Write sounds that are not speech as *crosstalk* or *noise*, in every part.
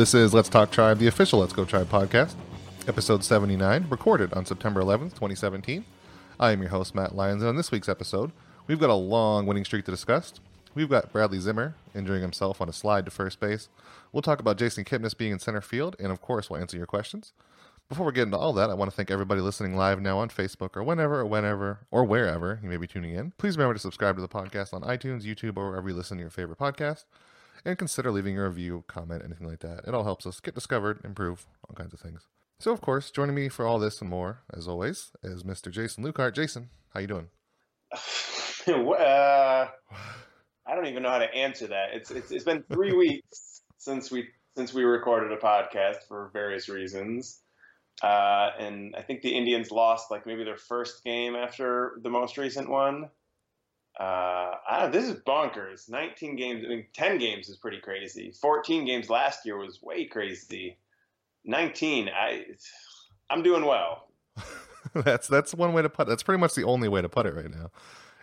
This is Let's Talk Tribe, the official Let's Go Tribe podcast, episode 79, recorded on September 11th, 2017. I am your host, Matt Lyons, and on this week's episode, we've got a long winning streak to discuss. We've got Bradley Zimmer injuring himself on a slide to first base. We'll talk about Jason Kipnis being in center field, and of course, we'll answer your questions. Before we get into all that, I want to thank everybody listening live now on Facebook or whenever or whenever or wherever you may be tuning in. Please remember to subscribe to the podcast on iTunes, YouTube, or wherever you listen to your favorite podcast. And consider leaving a review, comment, anything like that. It all helps us get discovered, improve, all kinds of things. So, of course, joining me for all this and more, as always, is Mr. Jason Lukehart. Jason, how you doing? *sighs* *sighs* uh, I don't even know how to answer that. It's it's, it's been three weeks *laughs* since we since we recorded a podcast for various reasons. Uh, and I think the Indians lost like maybe their first game after the most recent one. Uh, I don't, this is bonkers. 19 games, I mean, 10 games is pretty crazy. 14 games last year was way crazy. 19, I, I'm doing well. *laughs* that's that's one way to put. It. That's pretty much the only way to put it right now.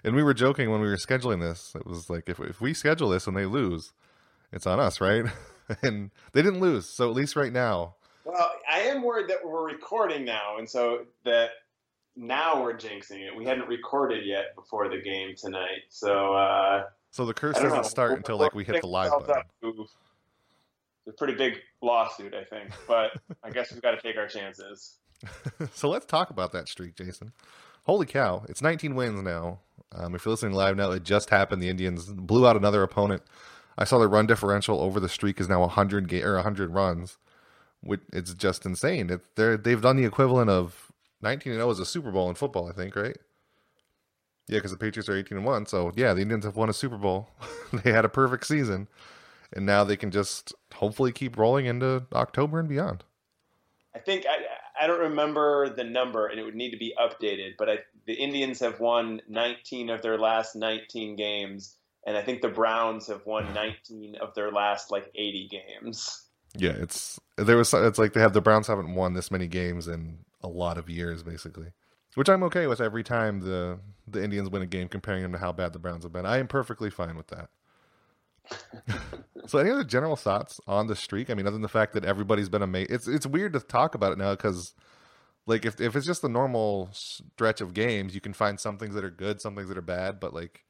And we were joking when we were scheduling this. It was like if if we schedule this and they lose, it's on us, right? *laughs* and they didn't lose, so at least right now, well, I am worried that we're recording now, and so that now we're jinxing it. We hadn't recorded yet before the game tonight, so. Uh, so the curse doesn't know. start we'll, until like we hit the live button. It's a pretty big lawsuit, I think, but I guess we've got to take our chances. *laughs* so let's talk about that streak, Jason. Holy cow! It's 19 wins now. Um, if you're listening live now, it just happened. The Indians blew out another opponent. I saw the run differential over the streak is now 100 ga- or 100 runs Which it's just insane. It, they've done the equivalent of 19 and 0 as a Super Bowl in football, I think, right? Yeah, because the Patriots are 18 and 1. So yeah, the Indians have won a Super Bowl. *laughs* they had a perfect season, and now they can just hopefully keep rolling into October and beyond. I think I I don't remember the number, and it would need to be updated. But I, the Indians have won 19 of their last 19 games, and I think the Browns have won 19 of their last like 80 games. Yeah, it's there was it's like they have the Browns haven't won this many games in a lot of years, basically. Which I'm okay with every time the the Indians win a game, comparing them to how bad the Browns have been. I am perfectly fine with that. *laughs* so, any other general thoughts on the streak? I mean, other than the fact that everybody's been amazing, it's it's weird to talk about it now because, like, if if it's just a normal stretch of games, you can find some things that are good, some things that are bad, but like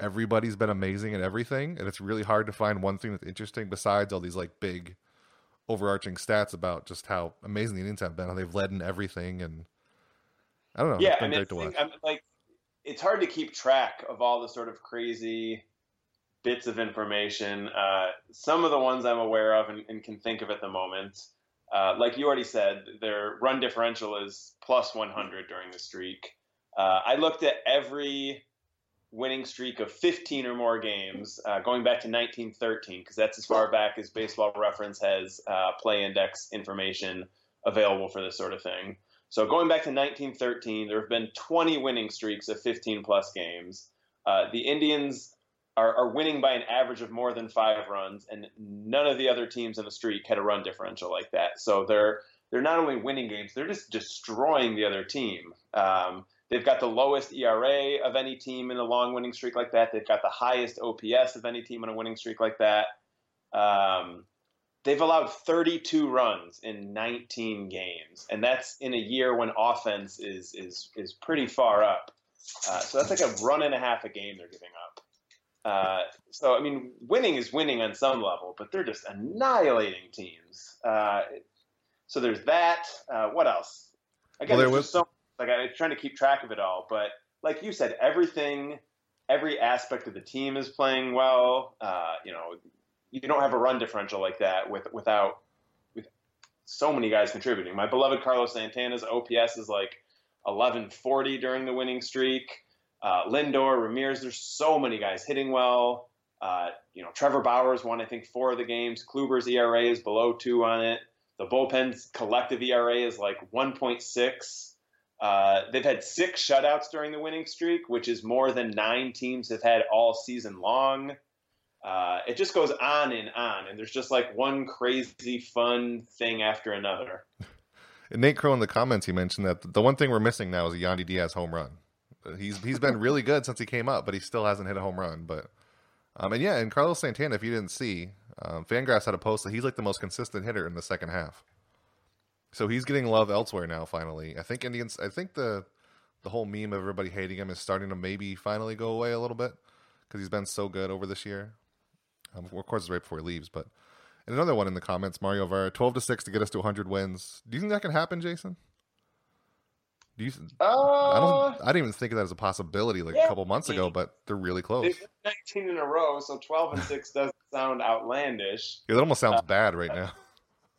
everybody's been amazing at everything, and it's really hard to find one thing that's interesting besides all these like big overarching stats about just how amazing the Indians have been, how they've led in everything, and I don't know. Yeah, I mean, think, I mean, like it's hard to keep track of all the sort of crazy bits of information. Uh, some of the ones I'm aware of and, and can think of at the moment, uh, like you already said, their run differential is plus 100 during the streak. Uh, I looked at every winning streak of 15 or more games uh, going back to 1913 because that's as far back as baseball reference has uh, play index information available for this sort of thing. So going back to 1913 there have been 20 winning streaks of 15 plus games. Uh, the indians are, are, winning by an average of more than five runs and none of the other teams in the streak had a run differential like that. So they're they're not only winning games they're just destroying the other team. Um, They've got the lowest ERA of any team in a long winning streak like that. They've got the highest OPS of any team in a winning streak like that. Um, they've allowed 32 runs in 19 games, and that's in a year when offense is is is pretty far up. Uh, so that's like a run and a half a game they're giving up. Uh, so I mean, winning is winning on some level, but they're just annihilating teams. Uh, so there's that. Uh, what else? Again, well, there's was- so like I'm trying to keep track of it all, but like you said, everything, every aspect of the team is playing well. Uh, you know, you don't have a run differential like that with without with so many guys contributing. My beloved Carlos Santana's OPS is like 1140 during the winning streak. Uh, Lindor, Ramirez, there's so many guys hitting well. Uh, you know, Trevor Bauer's won, I think, four of the games. Kluber's ERA is below two on it. The bullpen's collective ERA is like 1.6. Uh, they've had six shutouts during the winning streak, which is more than nine teams have had all season long. Uh, it just goes on and on, and there's just like one crazy fun thing after another. And *laughs* Nate Crow in the comments, he mentioned that the one thing we're missing now is a Yandy Diaz home run. He's he's been really *laughs* good since he came up, but he still hasn't hit a home run. But um, and yeah, and Carlos Santana, if you didn't see, Um, Fangraphs had a post that he's like the most consistent hitter in the second half. So he's getting love elsewhere now. Finally, I think Indians. I think the the whole meme of everybody hating him is starting to maybe finally go away a little bit because he's been so good over this year. Um, of course, it's right before he leaves, but and another one in the comments, Mario Vera, twelve to six to get us to 100 wins. Do you think that can happen, Jason? Do you? Uh, I don't. I didn't even think of that as a possibility like yeah, a couple months ago, but they're really close. 19 in a row, so 12 and six doesn't sound outlandish. *laughs* Yeah, that almost sounds Uh, bad right now.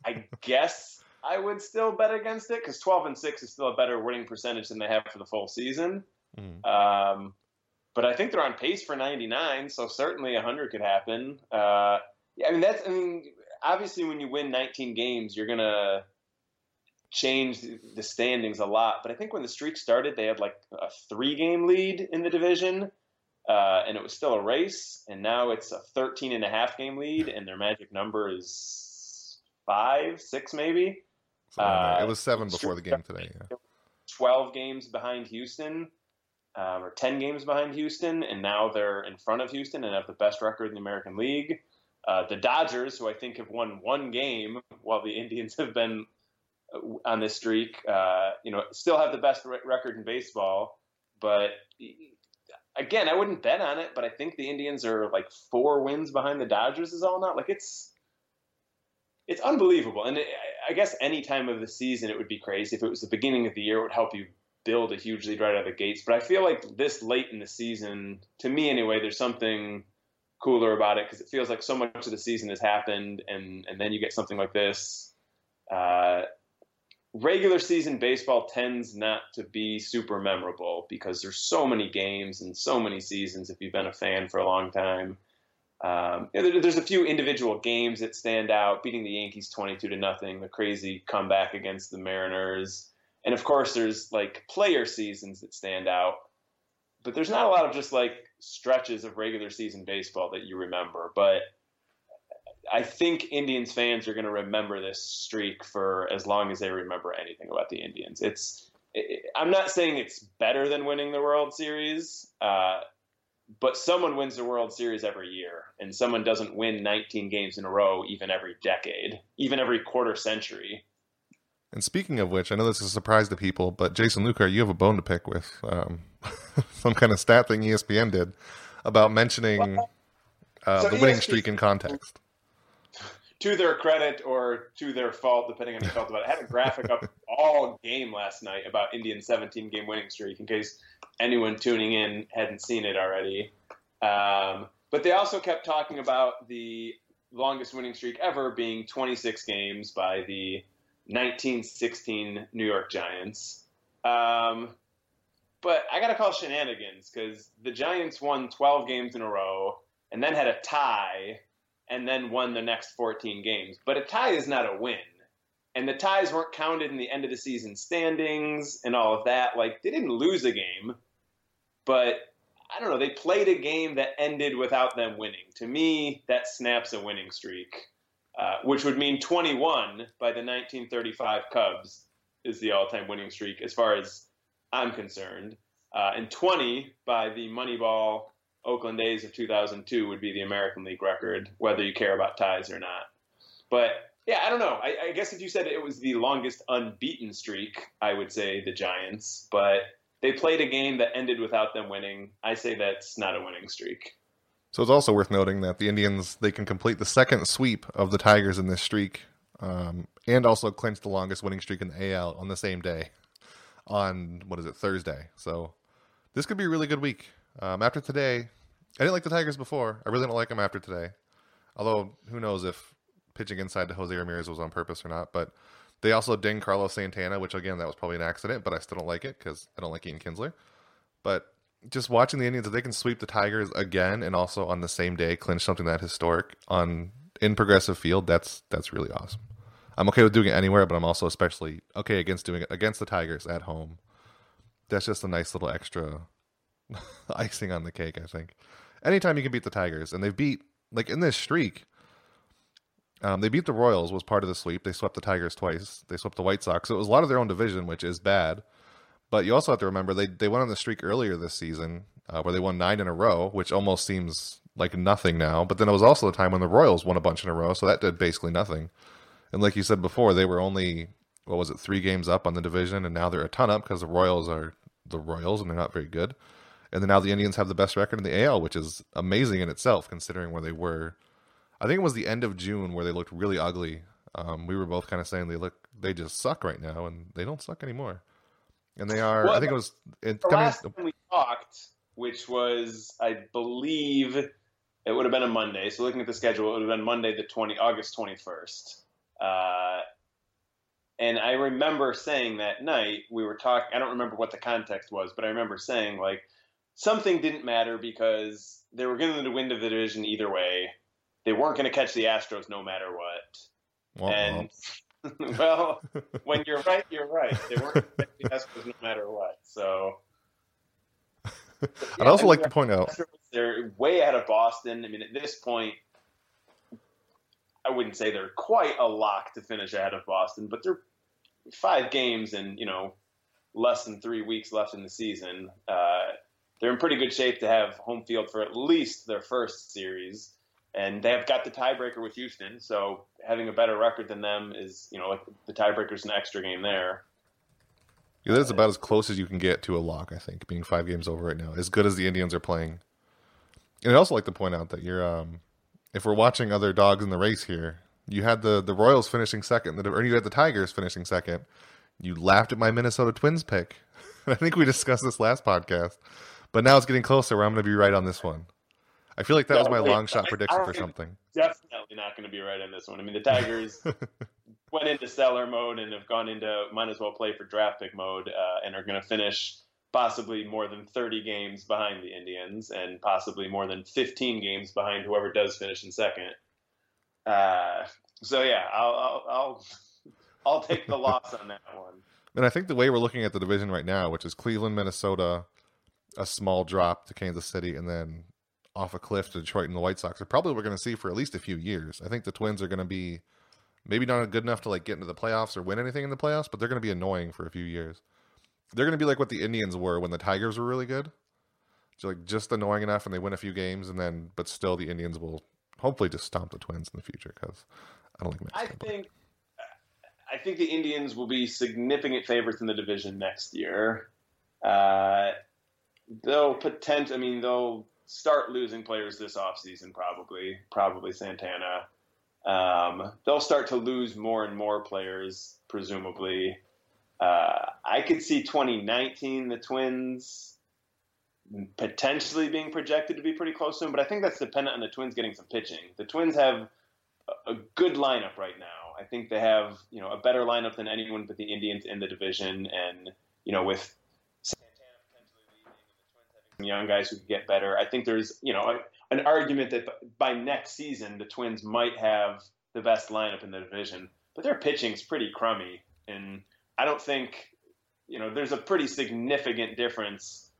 I guess I would still bet against it because 12 and six is still a better winning percentage than they have for the full season. Mm. Um, but I think they're on pace for 99, so certainly 100 could happen. Uh, yeah, I mean that's. I mean, obviously, when you win 19 games, you're gonna change the standings a lot. But I think when the streak started, they had like a three-game lead in the division, uh, and it was still a race. And now it's a 13 and a half game lead, and their magic number is five, six, maybe. Uh, it was seven before the game today. Yeah. 12 games behind Houston, um, or 10 games behind Houston, and now they're in front of Houston and have the best record in the American League. Uh, the Dodgers, who I think have won one game while the *laughs* Indians have been uh, on this streak, uh, you know, still have the best re- record in baseball. But again, I wouldn't bet on it, but I think the Indians are like four wins behind the Dodgers is all not like it's it's unbelievable. And it, I guess any time of the season it would be crazy. If it was the beginning of the year, it would help you build a huge lead right out of the gates. But I feel like this late in the season, to me anyway, there's something cooler about it because it feels like so much of the season has happened, and and then you get something like this. Uh, regular season baseball tends not to be super memorable because there's so many games and so many seasons if you've been a fan for a long time. Um, there's a few individual games that stand out, beating the Yankees 22 to nothing, the crazy comeback against the Mariners. And of course, there's like player seasons that stand out, but there's not a lot of just like stretches of regular season baseball that you remember. But I think Indians fans are going to remember this streak for as long as they remember anything about the Indians. It's it, I'm not saying it's better than winning the World Series, uh, but someone wins the World Series every year, and someone doesn't win 19 games in a row even every decade, even every quarter century. And speaking of which, I know this is a surprise to people, but Jason Lukehart, you have a bone to pick with um, *laughs* some kind of stat thing ESPN did about mentioning uh, So the winning streak in context. To their credit or to their fault, depending on how you felt about it. I had a graphic up *laughs* all game last night about Indians' 17 game winning streak in case anyone tuning in hadn't seen it already. Um, but they also kept talking about the longest winning streak ever being 26 games by the 1916 New York Giants. Um, but I got to call shenanigans because the Giants won 12 games in a row and then had a tie and then won the next 14 games. But a tie is not a win. And the ties weren't counted in the end of the season standings and all of that. Like, they didn't lose a game, but I don't know. They played a game that ended without them winning. To me, that snaps a winning streak, uh, which would mean 21 by the 1935 Cubs is the all time winning streak as far as I'm concerned. Uh, and 20 by the Moneyball Oakland A's of 2002 would be the American League record, whether you care about ties or not. But yeah, I don't know. I, I guess if you said it was the longest unbeaten streak, I would say the Giants. But they played a game that ended without them winning. I say that's not a winning streak. So it's also worth noting that the Indians they can complete the second sweep of the Tigers in this streak, um, and also clinch the longest winning streak in the AL on the same day, on what is it Thursday. So this could be a really good week. Um, after today, I didn't like the Tigers before. I really don't like them after today. Although who knows if pitching inside to Jose Ramirez was on purpose or not. But they also dinged Carlos Santana, which again that was probably an accident, but I still don't like it because I don't like Ian Kinsler. But just watching the Indians, if they can sweep the Tigers again and also on the same day clinch something that historic on in progressive field, that's that's really awesome. I'm okay with doing it anywhere, but I'm also especially okay against doing it against the Tigers at home. That's just a nice little extra *laughs* icing on the cake, I think. Anytime you can beat the Tigers, and they've beat like in this streak, um, they beat the Royals was part of the sweep. They swept the Tigers twice. They swept the White Sox. So it was a lot of their own division, which is bad. But you also have to remember they they went on the streak earlier this season uh, where they won nine in a row, which almost seems like nothing now. But then it was also the time when the Royals won a bunch in a row, so that did basically nothing. And like you said before, they were only what was it, three games up on the division, and now they're a ton up because the Royals are the Royals and they're not very good. And then now the Indians have the best record in the AL, which is amazing in itself, considering where they were. I think it was the end of June where they looked really ugly. Um, we were both kind of saying they look, they just suck right now, and they don't suck anymore. And they are. Well, I think it was. It, the last time we talked, which was, I believe, it would have been a Monday. So looking at the schedule, it would have been Monday, the twenty August twenty first. Uh, and I remember saying that night we were talking. I don't remember what the context was, but I remember saying like something didn't matter because they were going to win the division either way. They weren't going to catch the Astros no matter what. and *laughs* well, when you're right, you're right. They weren't going to catch the Astros no matter what. So. Yeah, *laughs* I'd also I mean, like to point out they're way ahead of Boston. I mean, at this point, I wouldn't say they're quite a lock to finish ahead of Boston, but they're five games and you know less than three weeks left in the season. Uh, they're in pretty good shape to have home field for at least their first series, and they have got the tiebreaker with Houston. So having a better record than them is you know like the tiebreaker's an extra game there. Yeah, that's about as close as you can get to a lock, I think, being five games over right now. As good as the Indians are playing. And I'd also like to point out that you're um, if we're watching other dogs in the race here, you had the the Royals finishing second, or you had the Tigers finishing second. You laughed at my Minnesota Twins pick. *laughs* I think we discussed this last podcast, but now it's getting closer. Where I'm going to be right on this one. I feel like that no, was my wait, long shot prediction for something. Definitely not going to be right on this one. I mean, the Tigers *laughs* went into seller mode and have gone into might as well play for draft pick mode, uh, and are going to finish possibly more than 30 games behind the Indians and possibly more than 15 games behind whoever does finish in second. Uh, so yeah, I'll, I'll, I'll I'll take the loss on that one. *laughs* And I think the way we're looking at the division right now, which is Cleveland, Minnesota, a small drop to Kansas City, and then off a cliff to Detroit and the White Sox, are probably we're going to see for at least a few years. I think the Twins are going to be maybe not good enough to like get into the playoffs or win anything in the playoffs, but they're going to be annoying for a few years. They're going to be like what the Indians were when the Tigers were really good. So like just annoying enough, and they win a few games, and then but still the Indians will hopefully just stomp the Twins in the future because I don't think. I think I think the Indians will be significant favorites in the division next year. Uh, they'll potent. I mean, they'll start losing players this offseason probably. Probably Santana. Um, they'll start to lose more and more players, presumably. Uh, I could see 2019 the Twins potentially being projected to be pretty close to but I think that's dependent on the Twins getting some pitching. The Twins have a good lineup right now. I think they have you know a better lineup than anyone but the Indians in the division, and you know with Santana potentially leaving and the Twins having young guys who could get better, I think there's you know an argument that by next season the Twins might have the best lineup in the division, but their pitching's pretty crummy, and I don't think you know there's a pretty significant difference.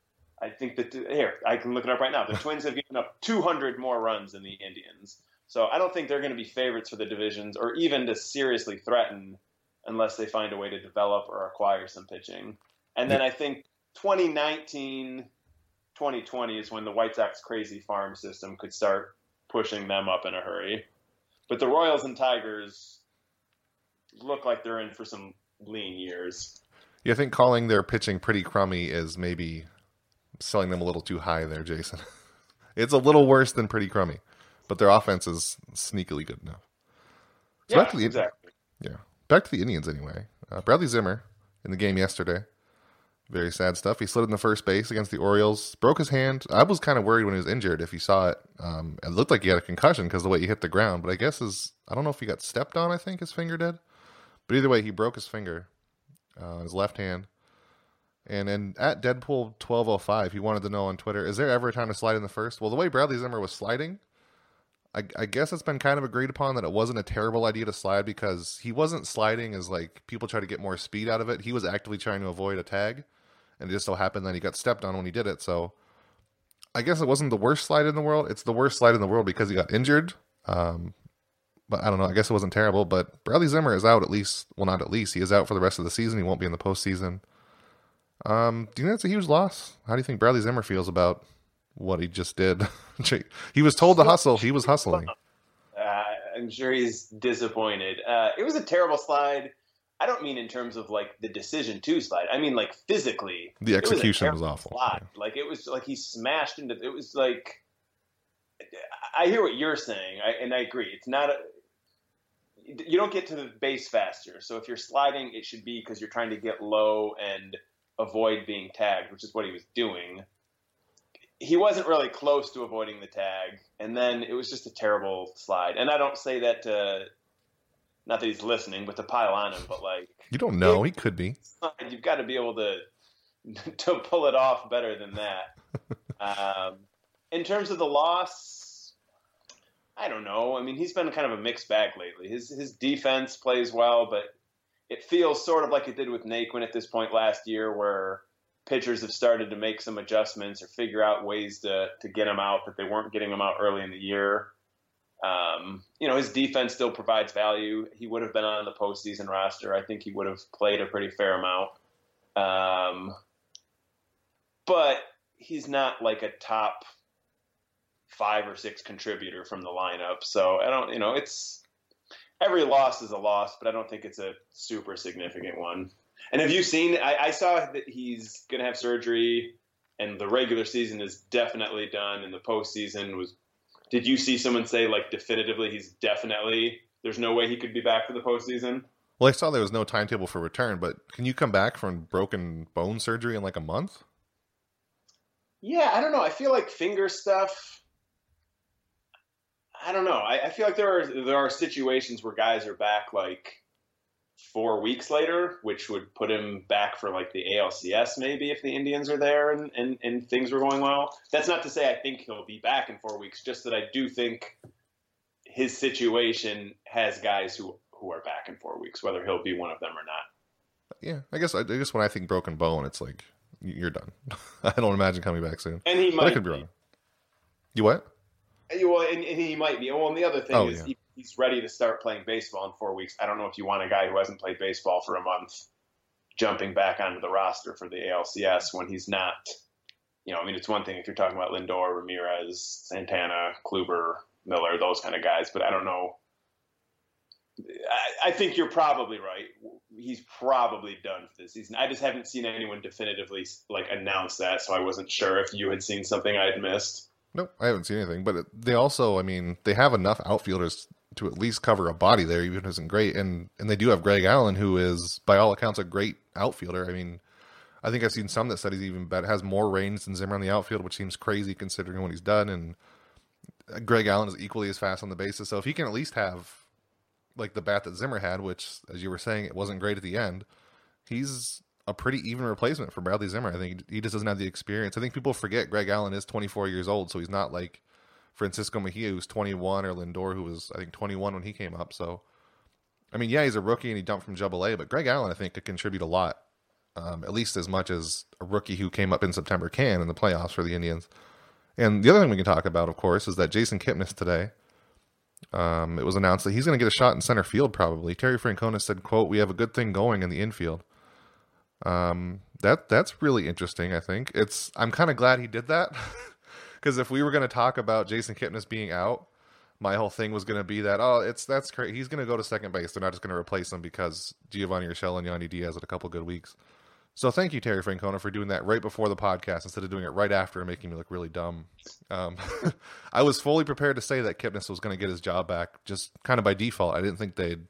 I think that here I can look it up right now. The Twins have given up 200 more runs than the Indians, so I don't think they're going to be favorites for the divisions or even to seriously threaten unless they find a way to develop or acquire some pitching. And then I think 2019, 2020 is when the White Sox crazy farm system could start pushing them up in a hurry. But the Royals and Tigers look like they're in for some lean years. Yeah, I think calling their pitching pretty crummy is maybe selling them a little too high there, Jason. *laughs* it's a little worse than pretty crummy, but their offense is sneakily good enough. So yeah, back to the, exactly. Yeah, back to the Indians anyway. Uh, Bradley Zimmer in the game yesterday. Very sad stuff. He slid in the first base against the Orioles, broke his hand. I was kind of worried when he was injured if he saw it. Um, it looked like he had a concussion because the way he hit the ground, but I guess his I don't know if he got stepped on. I think his finger did. But either way, he broke his finger, uh, his left hand. And and at Deadpool twelve oh five, he wanted to know on Twitter: Is there ever a time to slide in the first? Well, the way Bradley Zimmer was sliding, I, I guess it's been kind of agreed upon that it wasn't a terrible idea to slide because he wasn't sliding as like people try to get more speed out of it. He was actively trying to avoid a tag, and it just so happened that he got stepped on when he did it. So I guess it wasn't the worst slide in the world. It's the worst slide in the world because he got injured. Um, but I don't know. I guess it wasn't terrible. But Bradley Zimmer is out at least. Well, not at least. He is out for the rest of the season. He won't be in the postseason. Um, do you think that's a huge loss? How do you think Bradley Zimmer feels about what he just did. *laughs* he was told to hustle. He was hustling. Uh, I'm sure he's disappointed. Uh, it was a terrible slide. I don't mean in terms of like the decision to slide. I mean like physically. The execution was, was, awful. Yeah. Like it was like he smashed into. It was like. I hear what you're saying, I, and I agree. It's not a. You don't get to the base faster. So if you're sliding, it should be because you're trying to get low and avoid being tagged, which is what he was doing he wasn't really close to avoiding the tag, and then it was just a terrible slide. And I don't say that to, not that he's listening, but to pile on him. But like, you don't know, he could be. *laughs* You've got to be able to *laughs* to pull it off better than that. *laughs* um, in terms of the loss, I don't know. I mean, he's been kind of a mixed bag lately. His his defense plays well, but it feels sort of like it did with Naquin at this point last year, where pitchers have started to make some adjustments or figure out ways to to get him out that they weren't getting him out early in the year. Um, you know, his defense still provides value. He would have been on the postseason roster. I think he would have played a pretty fair amount. Um, but he's not like a top five or six contributor from the lineup. So I don't, you know, it's every loss is a loss, but I don't think it's a super significant one. And have you seen? I, I saw that he's going to have surgery, and the regular season is definitely done, and the postseason was. Did you see someone say like definitively he's definitely? There's no way he could be back for the postseason. Well, I saw there was no timetable for return, but can you come back from broken bone surgery in like a month? Yeah, I don't know. I feel like finger stuff. I don't know. I, I feel like there are there are situations where guys are back like four weeks later, which would put him back for like the ALCS maybe if the Indians are there and, and, and things were going well. That's not to say I think he'll be back in four weeks, just that I do think his situation has guys who, who are back in four weeks, whether he'll be one of them or not. Yeah, I guess I guess when I think broken bone, it's like you're done. *laughs* I don't imagine coming back soon. And he might. But I could be wrong. You what? Uh, well, and, and, he might be. Well, and the other thing oh, is, yeah he's ready to start playing baseball in four weeks. I don't know if you want a guy who hasn't played baseball for a month jumping back onto the roster for the ALCS when he's not. You know, I mean, it's one thing if you're talking about Lindor, Ramirez, Santana, Kluber, Miller, those kind of guys, but I don't know. I, I think you're probably right. He's probably done for this season. I just haven't seen anyone definitively like announce that, so I wasn't sure if you had seen something I had missed. Nope, I haven't seen anything. But they also, I mean, they have enough outfielders to at least cover a body there, even if it isn't great. And and they do have Greg Allen, who is by all accounts a great outfielder. I mean, I think I've seen some that said he's even better, has more range than Zimmer on the outfield, which seems crazy considering what he's done. And uh, Greg Allen is equally as fast on the bases. So if he can at least have like the bat that Zimmer had, which as you were saying, it wasn't great at the end, he's a pretty even replacement for Bradley Zimmer. I think he just doesn't have the experience. I think people forget Greg Allen is 24 years old, so he's not like Francisco Mejia, who's 21, or Lindor, who was I think 21 when he came up. So, I mean, yeah, he's a rookie and he jumped from Double but Greg Allen I think could contribute a lot, um, at least as much as a rookie who came up in September can in the playoffs for the Indians. And the other thing we can talk about, of course, is that Jason Kipnis today. Um, it was announced that he's going to get a shot in center field. Probably Terry Francona said, "quote We have a good thing going in the infield." Um, that that's really interesting. I think it's. I'm kind of glad he did that *laughs* because if we were going to talk about Jason Kipnis being out, my whole thing was going to be that oh, it's that's great. He's going to go to second base. They're not just going to replace him because Giovanni Urshela and Yandy Diaz had a couple good weeks. So thank you, Terry Francona, for doing that right before the podcast instead of doing it right after and making me look really dumb. Um, *laughs* I was fully prepared to say that Kipnis was going to get his job back, just kind of by default. I didn't think they'd.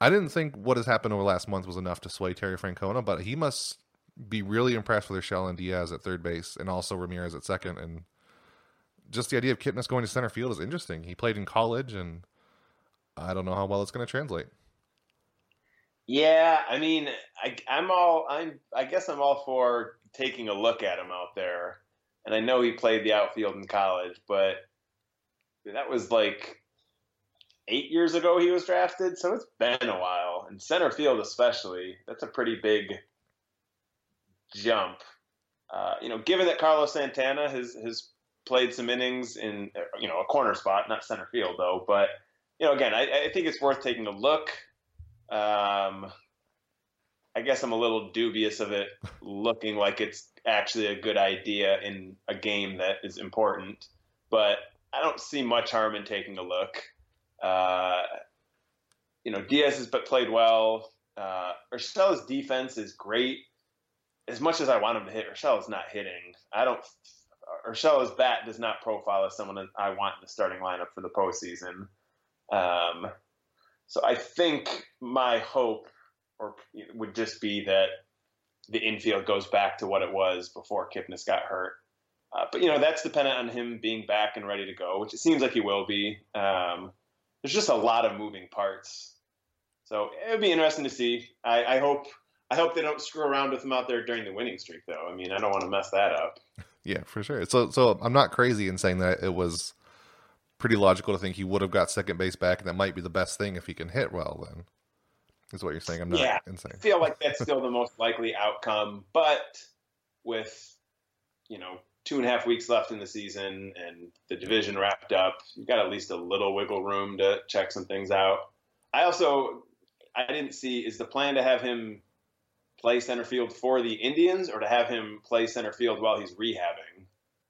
I didn't think what has happened over the last month was enough to sway Terry Francona, but he must be really impressed with Urshela and Diaz at third base and also Ramirez at second. And just the idea of Kipnis going to center field is interesting. He played in college, and I don't know how well it's going to translate. Yeah, I mean, I, I'm all I'm. I guess I'm all for taking a look at him out there. And I know he played the outfield in college, but that was like eight years ago he was drafted, so it's been a while. And center field, especially, that's a pretty big jump. Uh, you know, given that Carlos Santana has has played some innings in you know a corner spot, not center field though. But you know, again, I, I think it's worth taking a look. Um, I, guess I'm a little dubious of it looking like it's actually a good idea in a game that is important. But I don't see much harm in taking a look. Uh, you know, Diaz has played well. Uh, defense is great. As much as I want him to hit, Urshela's not hitting. I don't. Urshela's bat does not profile as someone I want in the starting lineup for the postseason. Um, so I think my hope or would just be that the infield goes back to what it was before Kipnis got hurt. Uh, but you know that's dependent on him being back and ready to go, which it seems like he will be. Um, there's just a lot of moving parts, so it would be interesting to see. I, I hope I hope they don't screw around with him out there during the winning streak, though. I mean, I don't want to mess that up. Yeah, for sure. So so I'm not crazy in saying that it was pretty logical to think he would have got second base back, and that might be the best thing if he can hit well. Then is what you're saying. I'm not yeah, insane. I feel like that's still the most likely outcome, but with you know two and a half weeks left in the season and the division wrapped up, you've got at least a little wiggle room to check some things out. I also I didn't see is the plan to have him play center field for the Indians or to have him play center field while he's rehabbing.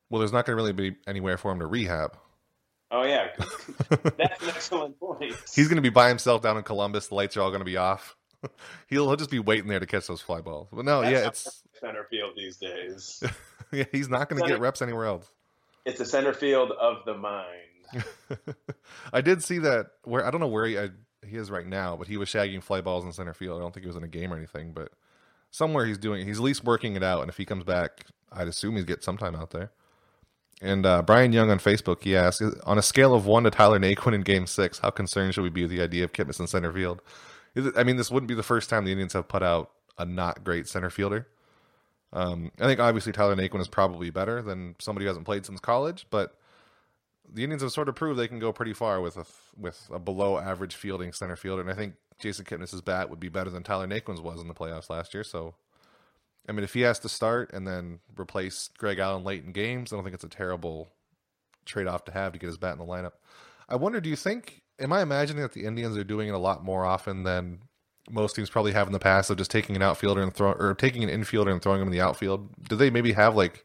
Well, there's not going to really be anywhere for him to rehab. Oh yeah, *laughs* that's an excellent point. He's going to be by himself down in Columbus. The lights are all going to be off. *laughs* he'll he'll just be waiting there to catch those fly balls. But no, That's yeah, it's center field these days. *laughs* yeah, he's not going to get reps anywhere else. It's a center field of the mind. I did see that where I don't know where he I, he is right now, but he was shagging fly balls in center field. I don't think he was in a game or anything, but somewhere he's doing. He's at least working it out, and if he comes back, I'd assume he'd get some time out there. And uh, Brian Young on Facebook, he asked, on a scale of one to Tyler Naquin in Game Six, how concerned should we be with the idea of Kipnis in center field? It, I mean, this wouldn't be the first time the Indians have put out a not great center fielder. Um, I think obviously Tyler Naquin is probably better than somebody who hasn't played since college, but the Indians have sort of proved they can go pretty far with a with a below average fielding center fielder, and I think Jason Kipnis's bat would be better than Tyler Naquin's was in the playoffs last year. So, I mean, if he has to start and then replace Greg Allen late in games, I don't think it's a terrible trade off to have to get his bat in the lineup. I wonder, do you think? Am I imagining that the Indians are doing it a lot more often than most teams probably have in the past of just taking an outfielder and throw or taking an infielder and throwing him in the outfield? Do they maybe have like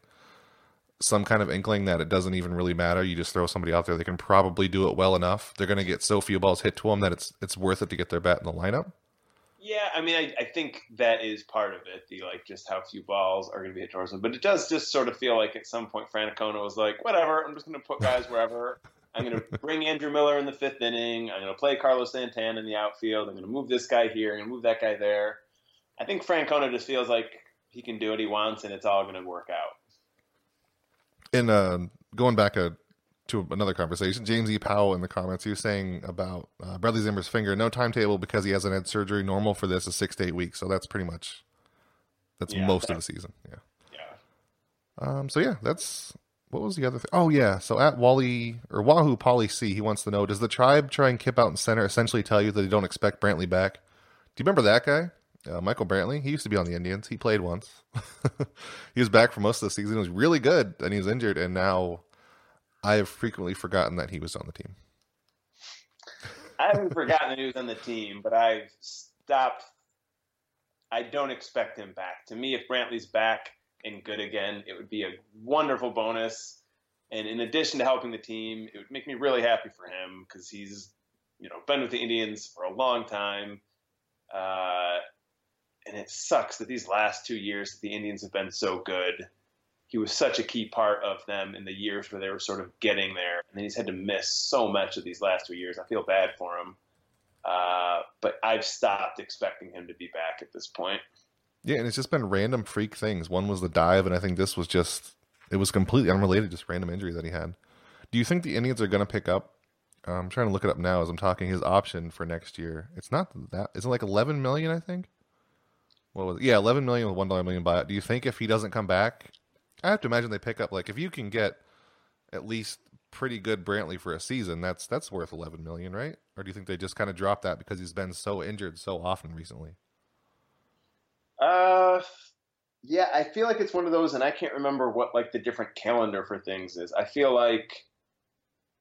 some kind of inkling that it doesn't even really matter? You just throw somebody out there; they can probably do it well enough. They're going to get so few balls hit to them that it's it's worth it to get their bat in the lineup. Yeah, I mean, I, I think that is part of it. The like just how few balls are going to be hit towards them, but it does just sort of feel like at some point Francona was like, whatever, I'm just going to put guys wherever. I'm going to bring Andrew Miller in the fifth inning. I'm going to play Carlos Santana in the outfield. I'm going to move this guy here. I'm going to move that guy there. I think Francona just feels like he can do what he wants, and it's all going to work out. In uh, going back uh to another conversation, James E. Powell in the comments, he was saying about uh, Bradley Zimmer's finger, no timetable because he hasn't had surgery. Normal for this is six to eight weeks, so that's pretty much that's Yeah, most that- of the season. Yeah. Yeah. Um. So yeah, that's what was the other thing? Oh yeah. So at Wally or Wahoo Polly C, he wants to know: Does the tribe try and kip out in center essentially tell you that they don't expect Brantley back? Do you remember that guy? Uh, Michael Brantley. He used to be on the Indians. He played once. *laughs* he was back for most of the season. He was really good, and he was injured, and now I have frequently forgotten that he was on the team. I haven't forgotten that he was on the team, but I've stopped. I don't expect him back. To me, if Brantley's back and good again, it would be a wonderful bonus. And in addition to helping the team, it would make me really happy for him because he's, you know, been with the Indians for a long time. Uh, and it sucks that these last two years that the Indians have been so good. He was such a key part of them in the years where they were sort of getting there, and then he's had to miss so much of these last two years. I feel bad for him, uh, but I've stopped expecting him to be back at this point. Yeah, and it's just been random freak things. One was the dive, and I think this was just it was completely unrelated, just random injury that he had. Do you think the Indians are going to pick up? I'm trying to look it up now as I'm talking. His option for next year. It's not that. Is it like 11 million? I think. What was it? Yeah, 11 million with one dollar million buyout. Do you think if he doesn't come back, I have to imagine they pick up like if you can get at least pretty good Brantley for a season, that's that's worth 11 million, right? Or do you think they just kind of drop that because he's been so injured so often recently? Uh, yeah, I feel like it's one of those, and I can't remember what like the different calendar for things is. I feel like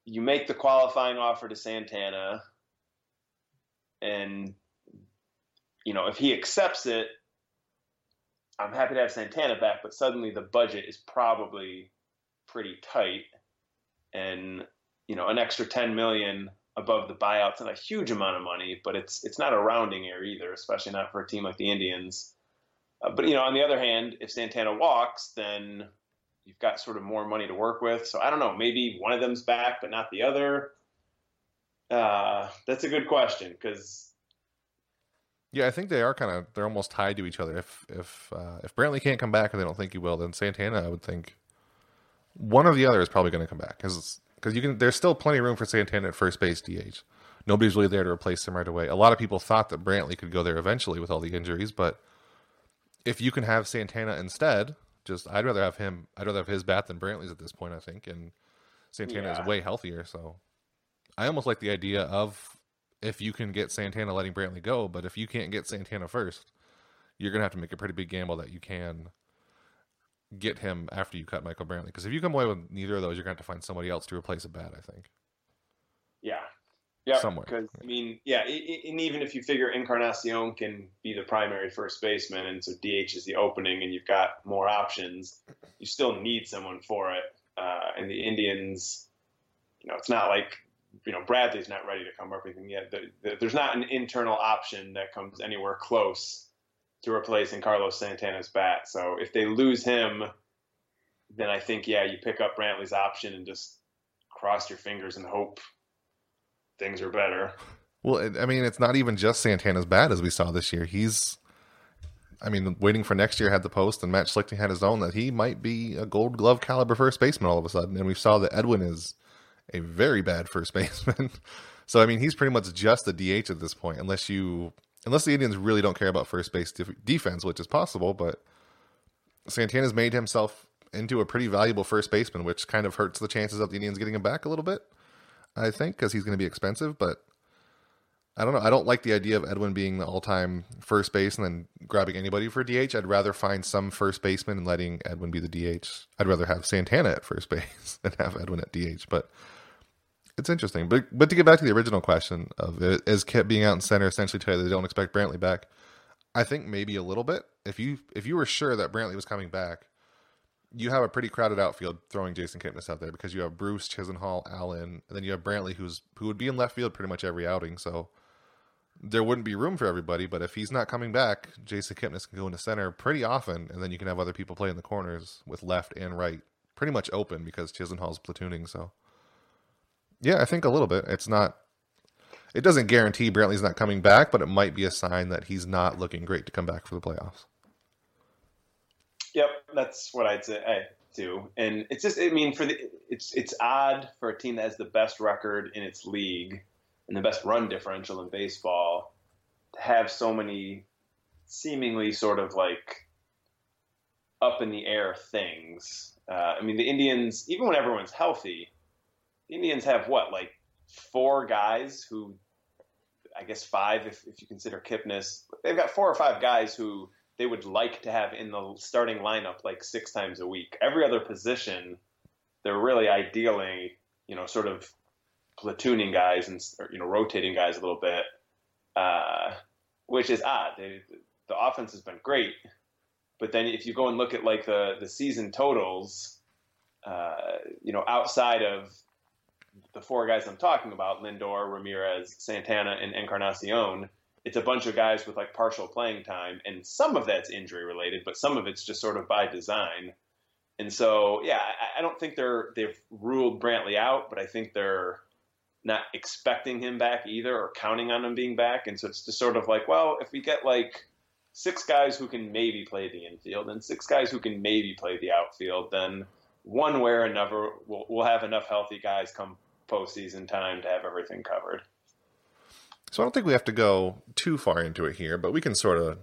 you make the qualifying offer to Santana, and you know if he accepts it, I'm happy to have Santana back, but suddenly the budget is probably pretty tight, and you know, an extra 10 million above the buyouts not a huge amount of money, but it's it's not a rounding error either, especially not for a team like the Indians. Uh, but you know, on the other hand, if Santana walks, then you've got sort of more money to work with. So I don't know, maybe one of them's back, but not the other. Uh, that's a good question because. Yeah, I think they are kind of they're almost tied to each other. If if uh, if Brantley can't come back and they don't think he will, then Santana, I would think one or the other is probably going to come back because because you can. There's still plenty of room for Santana at first base DH. Nobody's really there to replace him right away. A lot of people thought that Brantley could go there eventually with all the injuries, but if you can have Santana instead, just I'd rather have him. I'd rather have his bat than Brantley's at this point. I think, and Santana yeah. is way healthier. So I almost like the idea of if you can get Santana letting Brantley go, but if you can't get Santana first, you're gonna have to make a pretty big gamble that you can get him after you cut Michael Brantley. Because if you come away with neither of those, you're going to have to find somebody else to replace a bat. I think. Yeah. Yeah. Somewhere. Because I mean, yeah, it, and even if you figure Encarnacion can be the primary first baseman, and so DH is the opening, and you've got more options, you still need someone for it. Uh, and the Indians, you know, it's not like you know Bradley's not ready to come up with anything yet. The, the, there's not an internal option that comes anywhere close to replacing Carlos Santana's bat. So if they lose him, then I think yeah, you pick up Brantley's option and just cross your fingers and hope things are better. Well, I mean, it's not even just Santana's bat as we saw this year. He's, I mean, waiting for next year had the post, and Matt Schlichting had his own that he might be a Gold Glove caliber first baseman all of a sudden, and we saw that Edwin is a very bad first *laughs* baseman. so I mean, he's pretty much just a DH at this point, unless you unless the Indians really don't care about first base def- defense, which is possible, but Santana's made himself into a pretty valuable first baseman, which kind of hurts the chances of the Indians getting him back a little bit, I think, because he's going to be expensive. But I don't know. I don't like the idea of Edwin being the all time first base and then grabbing anybody for DH. I'd rather find some first baseman and letting Edwin be the DH. I'd rather have Santana at first *laughs* base than have Edwin at DH. But it's interesting. But but to get back to the original question of is Kip being out in center essentially you they don't expect Brantley back? I think maybe a little bit. If you if you were sure that Brantley was coming back, you have a pretty crowded outfield throwing Jason Kipnis out there because you have Bruce, Chisenhall, Allen, and then you have Brantley who's who would be in left field pretty much every outing. So there wouldn't be room for everybody. But if he's not coming back, Jason Kipnis can go into center pretty often, and then you can have other people play in the corners with left and right pretty much open because Chisenhall's platooning. So yeah, I think a little bit. It's not. It doesn't guarantee Brantley's not coming back, but it might be a sign that he's not looking great to come back for the playoffs. Yep, that's what I'd say I do. And it's just, I mean, for the it's it's odd for a team that has the best record in its league and the best run differential in baseball to have so many seemingly sort of like up in the air things. Uh, I mean, the Indians, even when everyone's healthy, Indians have what, like four guys who, I guess five if, if you consider Kipnis. They've got four or five guys who they would like to have in the starting lineup like six times a week. Every other position, they're really ideally, you know, sort of platooning guys and you know rotating guys a little bit, uh, which is odd. They, the offense has been great, but then if you go and look at like the the season totals, uh, you know, outside of the four guys I'm talking about, Lindor, Ramirez, Santana, and Encarnacion, it's a bunch of guys with like partial playing time, and some of that's injury related, but some of it's just sort of by design. And so, yeah, I, I don't think they're they've ruled Brantley out, but I think they're not expecting him back either or counting on him being back. And so it's just sort of like, well, if we get like six guys who can maybe play the infield and six guys who can maybe play the outfield, then one way or another we'll, we'll have enough healthy guys come postseason time to have everything covered. So I don't think we have to go too far into it here, but we can sort of.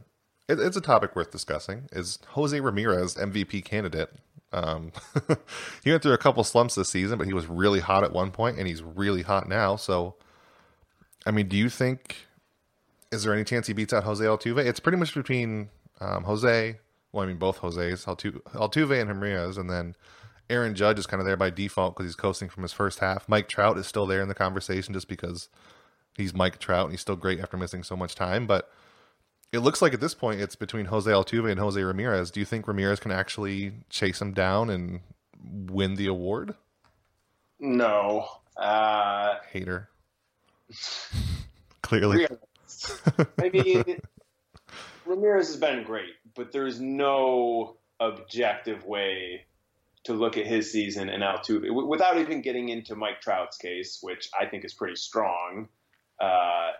It, it's a topic worth discussing. Is Jose Ramirez MVP candidate? Um, *laughs* he went through a couple slumps this season, but he was really hot at one point, and he's really hot now. So, I mean, do you think? Is there any chance he beats out Jose Altuve? It's pretty much between um, Jose. Well, I mean, both Jose's Altuve, Altuve and Ramirez, and then Aaron Judge is kind of there by default because he's coasting from his first half. Mike Trout is still there in the conversation just because he's Mike Trout and he's still great after missing so much time. But it looks like at this point it's between Jose Altuve and Jose Ramirez. Do you think Ramirez can actually chase him down and win the award? No. Uh, Hater. *laughs* Clearly. I mean, Ramirez has been great, but there's no objective way to look at his season and Altuve without even getting into Mike Trout's case, which I think is pretty strong. Uh,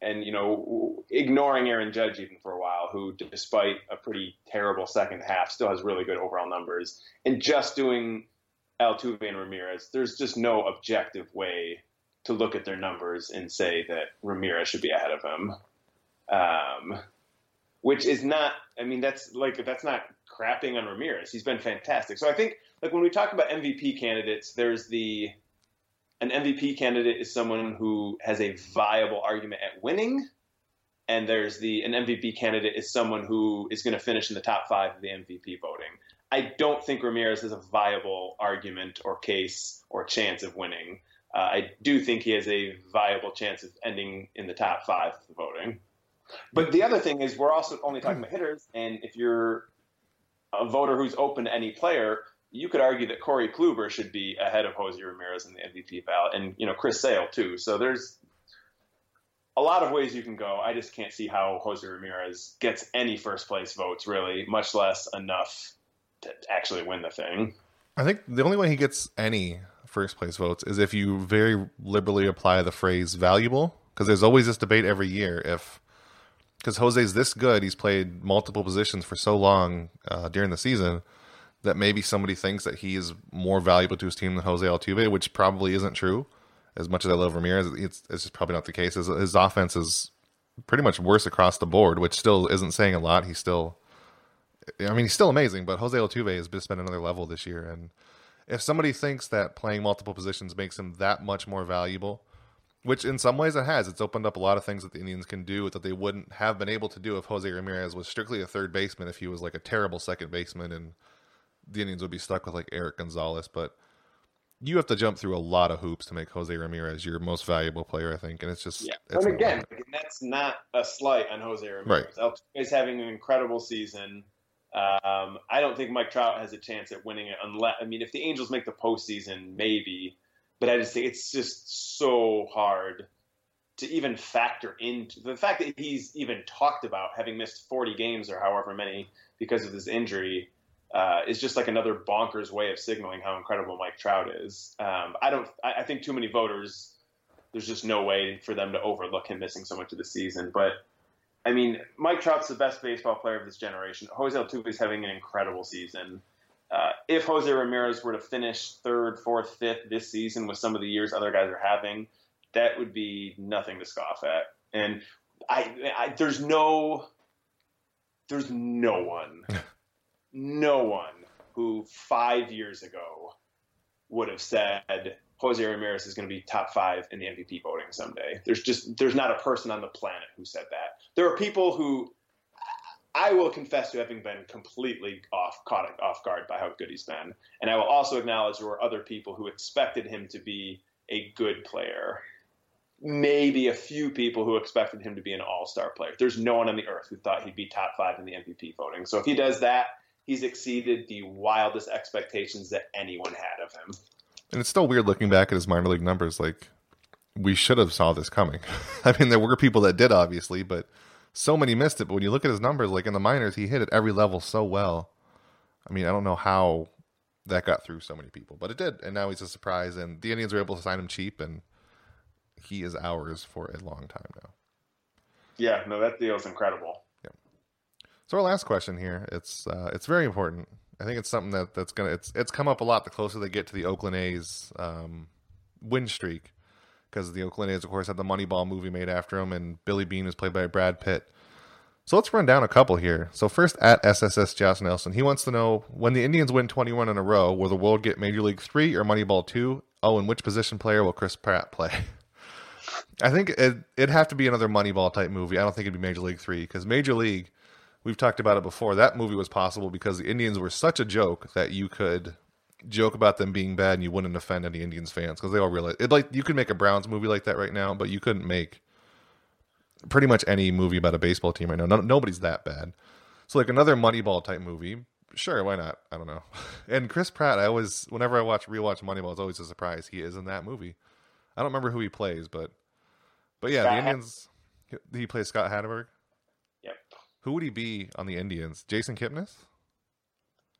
and you know, ignoring Aaron Judge even for a while, who, despite a pretty terrible second half, still has really good overall numbers, and just doing Altuve and Ramirez, there's just no objective way to look at their numbers and say that Ramirez should be ahead of him. Um, which is not, I mean, that's like, that's not crapping on Ramirez. He's been fantastic. So I think, like, when we talk about MVP candidates, there's the, an MVP candidate is someone who has a viable argument at winning. And there's the, an MVP candidate is someone who is going to finish in the top five of the MVP voting. I don't think Ramirez has a viable argument or case or chance of winning. Uh, I do think he has a viable chance of ending in the top five of the voting. But the other thing is, we're also only talking about hitters, and if you're a voter who's open to any player, you could argue that Corey Kluber should be ahead of Jose Ramirez in the MVP ballot, and you know Chris Sale too. So there's a lot of ways you can go. I just can't see how Jose Ramirez gets any first place votes, really, much less enough to actually win the thing. I think the only way he gets any first place votes is if you very liberally apply the phrase valuable, because there's always this debate every year if because Jose's this good, he's played multiple positions for so long uh, during the season that maybe somebody thinks that he is more valuable to his team than Jose Altuve, which probably isn't true. As much as I love Ramirez, it's, it's just probably not the case. His, his offense is pretty much worse across the board, which still isn't saying a lot. He's still, I mean, he's still amazing, but Jose Altuve has just been another level this year. And if somebody thinks that playing multiple positions makes him that much more valuable, which in some ways it has. It's opened up a lot of things that the Indians can do that they wouldn't have been able to do if Jose Ramirez was strictly a third baseman. If he was like a terrible second baseman, and the Indians would be stuck with like Erik Gonzalez. But you have to jump through a lot of hoops to make Jose Ramirez your most valuable player, I think. And it's just yeah. It's and again, that's not a slight on Jose Ramirez. Right. is having an incredible season. Um, I don't think Mike Trout has a chance at winning it unless I mean if the Angels make the postseason, maybe but I just think it's just so hard to even factor into the fact that he's even talked about having missed 40 games or however many because of his injury uh, is just like another bonkers way of signaling how incredible Mike Trout is. Um, I don't. I, I, think too many voters. There's just no way for them to overlook him missing so much of the season. But I mean, Mike Trout's the best baseball player of this generation. Jose Altuve is having an incredible season. Uh, if Jose Ramirez were to finish third, fourth, fifth this season with some of the years other guys are having, that would be nothing to scoff at. And I, I there's no, there's no one, *laughs* no one who five years ago would have said Jose Ramirez is going to be top five in the MVP voting someday. There's just there's not a person on the planet who said that. There are people who I will confess to having been completely off caught off guard by how good he's been, and I will also acknowledge there were other people who expected him to be a good player. Maybe a few people who expected him to be an all-star player. There's no one on the earth who thought he'd be top five in the MVP voting. So if he does that, he's exceeded the wildest expectations that anyone had of him. And it's still weird looking back at his minor league numbers. Like we should have saw this coming. *laughs* I mean, there were people that did, obviously, but so many missed it. But when you look at his numbers, like in the minors, he hit at every level so well. I mean, I don't know how that got through so many people, but it did. And now he's a surprise, and the Indians were able to sign him cheap, and he is ours for a long time now. Yeah, no, that deal is incredible. Yeah. So our last question here, it's uh, it's very important. I think it's something that that's gonna it's it's come up a lot the closer they get to the Oakland A's um, win streak because the Oakland A's, of course, had the Moneyball movie made after him, and Billy Beane was played by Brad Pitt. So let's run down a couple here. So first, at SSS Josh Nelson, he wants to know when the Indians win 21 in a row, will the World get Major League Three or Moneyball Two? Oh, and which position player will Chris Pratt play? *laughs* I think it, it'd have to be another Moneyball type movie. I don't think it'd be Major League Three because Major League, we've talked about it before. That movie was possible because the Indians were such a joke that you could joke about them being bad and you wouldn't offend any Indians fans because they all realize it. Like you could make a Browns movie like that right now, but you couldn't make pretty much any movie about a baseball team right now. No, nobody's that bad. So like another Moneyball type movie, sure, why not? I don't know. *laughs* And Chris Pratt, I always, whenever I watch rewatch Moneyball, it's always a surprise. He is in that movie. I don't remember who he plays, but but yeah, Scott the Indians. He plays Scott Hatteberg. Yep. Who would he be on the Indians? Jason Kipnis?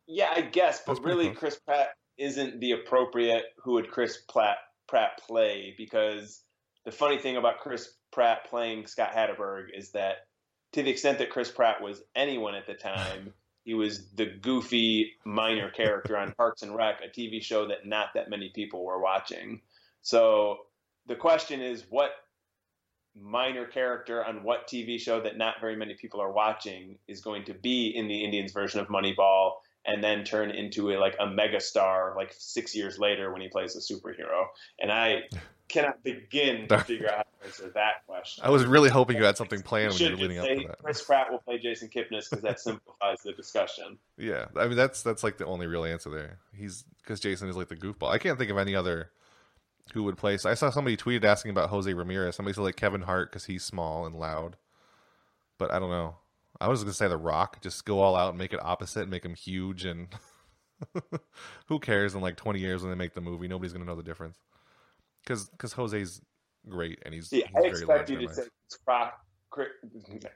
Yeah, I guess, but really. Chris Pratt isn't the appropriate who would Chris Pratt Pratt play because the funny thing about Chris Pratt playing Scott Hatteberg is that to the extent that Chris Pratt was anyone at the *laughs* time, he was the goofy minor character on Parks and Rec, a TV show that not that many people were watching. So the question is, what minor character on what TV show that not very many people are watching is going to be in the Indians version of Moneyball and then turn into a like a megastar like six years later when he plays a superhero. And I *laughs* cannot begin to figure out how to answer that question. I was really hoping you had something planned when you were leading up to that. Chris Pratt will play Jason Kipnis because that simplifies the discussion. Yeah, I mean that's that's like the only real answer there. He's because Jason is like the goofball. I can't think of any other who would play. So I saw somebody tweeted asking about Jose Ramirez. Somebody said like Kevin Hart because he's small and loud. But I don't know. I was gonna say The Rock. Just go all out and make it opposite, and make him huge, and *laughs* who cares? In like twenty years when they make the movie, nobody's gonna know the difference. Because Jose's great and he's, See, he's I expect you to say Chris Rock, Chris,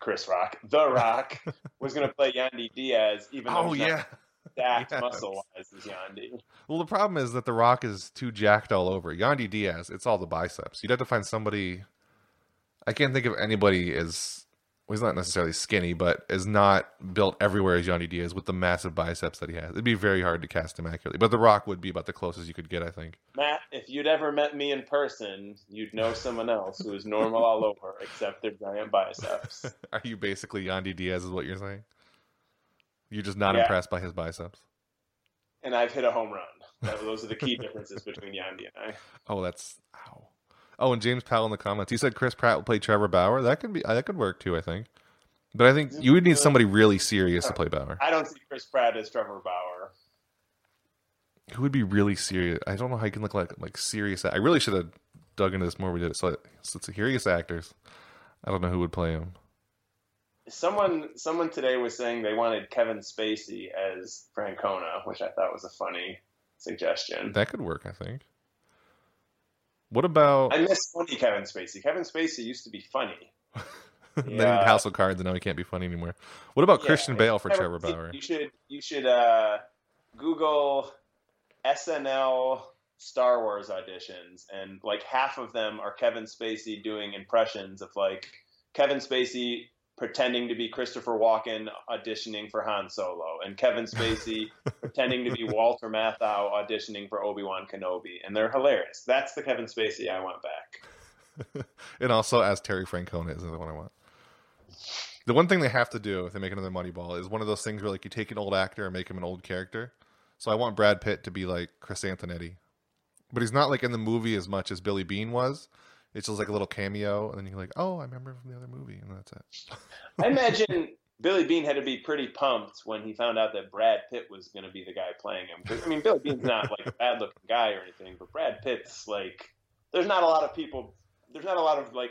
Chris Rock, The Rock *laughs* was going to play Yandy Diaz, even though Oh he's yeah. stacked *laughs* Yes. muscle wise as Yandy. Well, the problem is that The Rock is too jacked all over. Yandy Diaz, it's all the biceps. You'd have to find somebody. I can't think of anybody as. Well, he's not necessarily skinny, but is not built everywhere as Yandy Diaz with the massive biceps that he has. It'd be very hard to cast him accurately. But The Rock would be about the closest you could get, I think. Matt, if you'd ever met me in person, you'd know someone else who is normal all over except their giant biceps. *laughs* Are you basically Yandy Diaz? Is what you're saying? You're just not Yeah. impressed by his biceps. And I've hit a home run. Those are the key differences between Yandy and I. Oh, that's ow. Oh, and James Powell in the comments, he said Chris Pratt will play Trevor Bauer. That could be uh, that could work too. I think, but I think you would need somebody really serious to play Bauer. I don't see Chris Pratt as Trevor Bauer. Who would be really serious? I don't know how you can look like like serious. I really should have dug into this more. We did it. So, so it's serious actors. I don't know who would play him. Someone someone today was saying they wanted Kevin Spacey as Francona, which I thought was a funny suggestion. That could work. I think. What about? I miss funny Kevin Spacey. Kevin Spacey used to be funny. *laughs* then he did Yeah. House of Cards, and now he can't be funny anymore. What about Yeah, Christian Bale for Trevor Bauer? You should you should uh, Google SNL Star Wars auditions, and like half of them are Kevin Spacey doing impressions of like Kevin Spacey pretending to be Christopher Walken auditioning for Han Solo, and Kevin Spacey *laughs* pretending to be Walter Matthau auditioning for Obi Wan Kenobi, and they're hilarious. That's the Kevin Spacey I want back. *laughs* and also as Terry Francona is the one I want. The one thing they have to do if they make another Moneyball is one of those things where like you take an old actor and make him an old character. So I want Brad Pitt to be like Chris Antonetti, but he's not like in the movie as much as Billy Beane was. It's just like a little cameo, and then you're like, oh, I remember him from the other movie, and that's it. I *laughs* imagine Billy Beane had to be pretty pumped when he found out that Brad Pitt was going to be the guy playing him. 'Cause, I mean, Billy Beane's not like a bad looking guy or anything, but Brad Pitt's like, there's not a lot of people, there's not a lot of like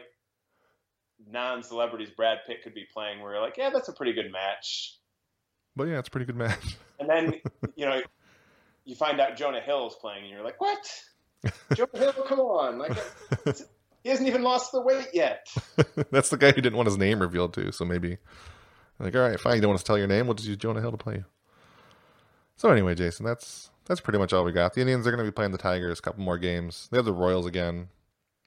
non celebrities Brad Pitt could be playing where you're like, yeah, that's a pretty good match. But yeah, it's a pretty good match. And then, *laughs* you know, you find out Jonah Hill's playing and you're like, what? Jonah Hill, come on. Like, *laughs* he hasn't even lost the weight yet. *laughs* that's the guy who didn't want his name revealed too. So maybe like, all right, fine, you don't want to tell your name, we'll just use Jonah Hill to play you. So anyway, Jason, that's that's pretty much all we got. The Indians are going to be playing the Tigers a couple more games. They have the Royals again.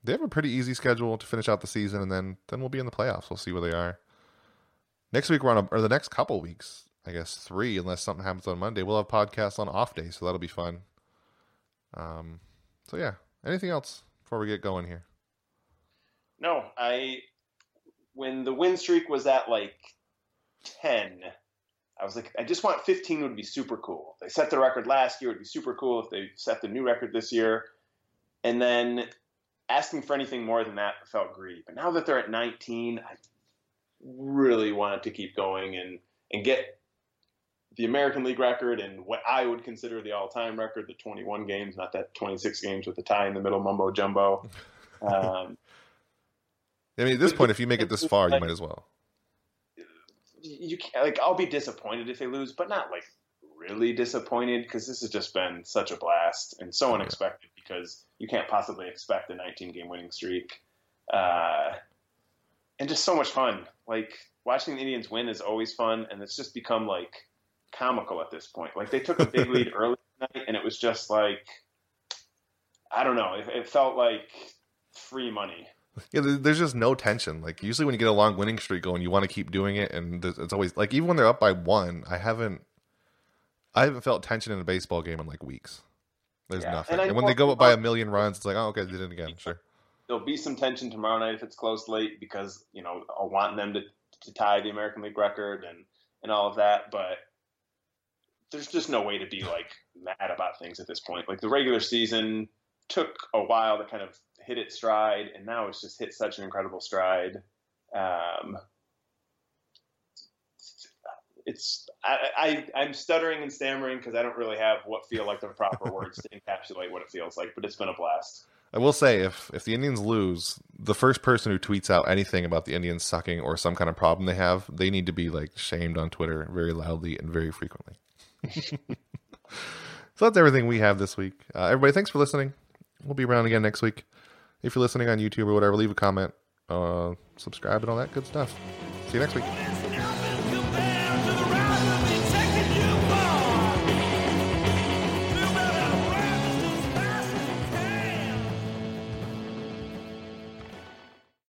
They have a pretty easy schedule to finish out the season, and then then we'll be in the playoffs. We'll see where they are. Next week we're on a, or the next couple weeks, I guess three, unless something happens on Monday. We'll have podcasts on off days, so that'll be fun. Um, so yeah. Anything else before we get going here? No, I when the win streak was at like ten, I was like, I just want fifteen would be super cool. They set the record last year; it'd be super cool if they set the new record this year. And then asking for anything more than that felt greedy. But now that they're at nineteen, I really wanted to keep going and and get the American League record and what I would consider the all-time record, the 21 games, not that 26 games with the tie in the middle, mumbo jumbo. *laughs* Um, I mean, at this point, if you make it this far, you might as well. You can't like. I'll be disappointed if they lose, but not like really disappointed because this has just been such a blast and so unexpected because you can't possibly expect a 19 game winning streak. Uh, and just so much fun. Like watching the Indians win is always fun, and it's just become like comical at this point. Like they took a big lead *laughs* early tonight, and it was just like I don't know. It, it felt like free money. Yeah, there's just no tension. Like usually when you get a long winning streak going, you want to keep doing it, and it's always like even when they're up by one, I haven't, I haven't felt tension in a baseball game in like weeks. There's yeah. nothing. And, and when they go up by a million runs, it's like, oh, okay, they did it again. Sure. There'll be some tension tomorrow night if it's close late because you know I want them to to tie the American League record and and all of that, but there's just no way to be like mad about things at this point. Like the regular season took a while to kind of hit its stride, and now it's just hit such an incredible stride. Um, it's I, I am stuttering and stammering because I don't really have what feel like the proper *laughs* words to encapsulate what it feels like, but it's been a blast. I will say if if the Indians lose, the first person who tweets out anything about the Indians sucking or some kind of problem they have, they need to be like shamed on Twitter very loudly and very frequently. *laughs* so that's everything we have this week. Uh, everybody, thanks for listening. We'll be around again next week. If you're listening on YouTube or whatever, leave a comment, uh, subscribe, and all that good stuff. See you next week.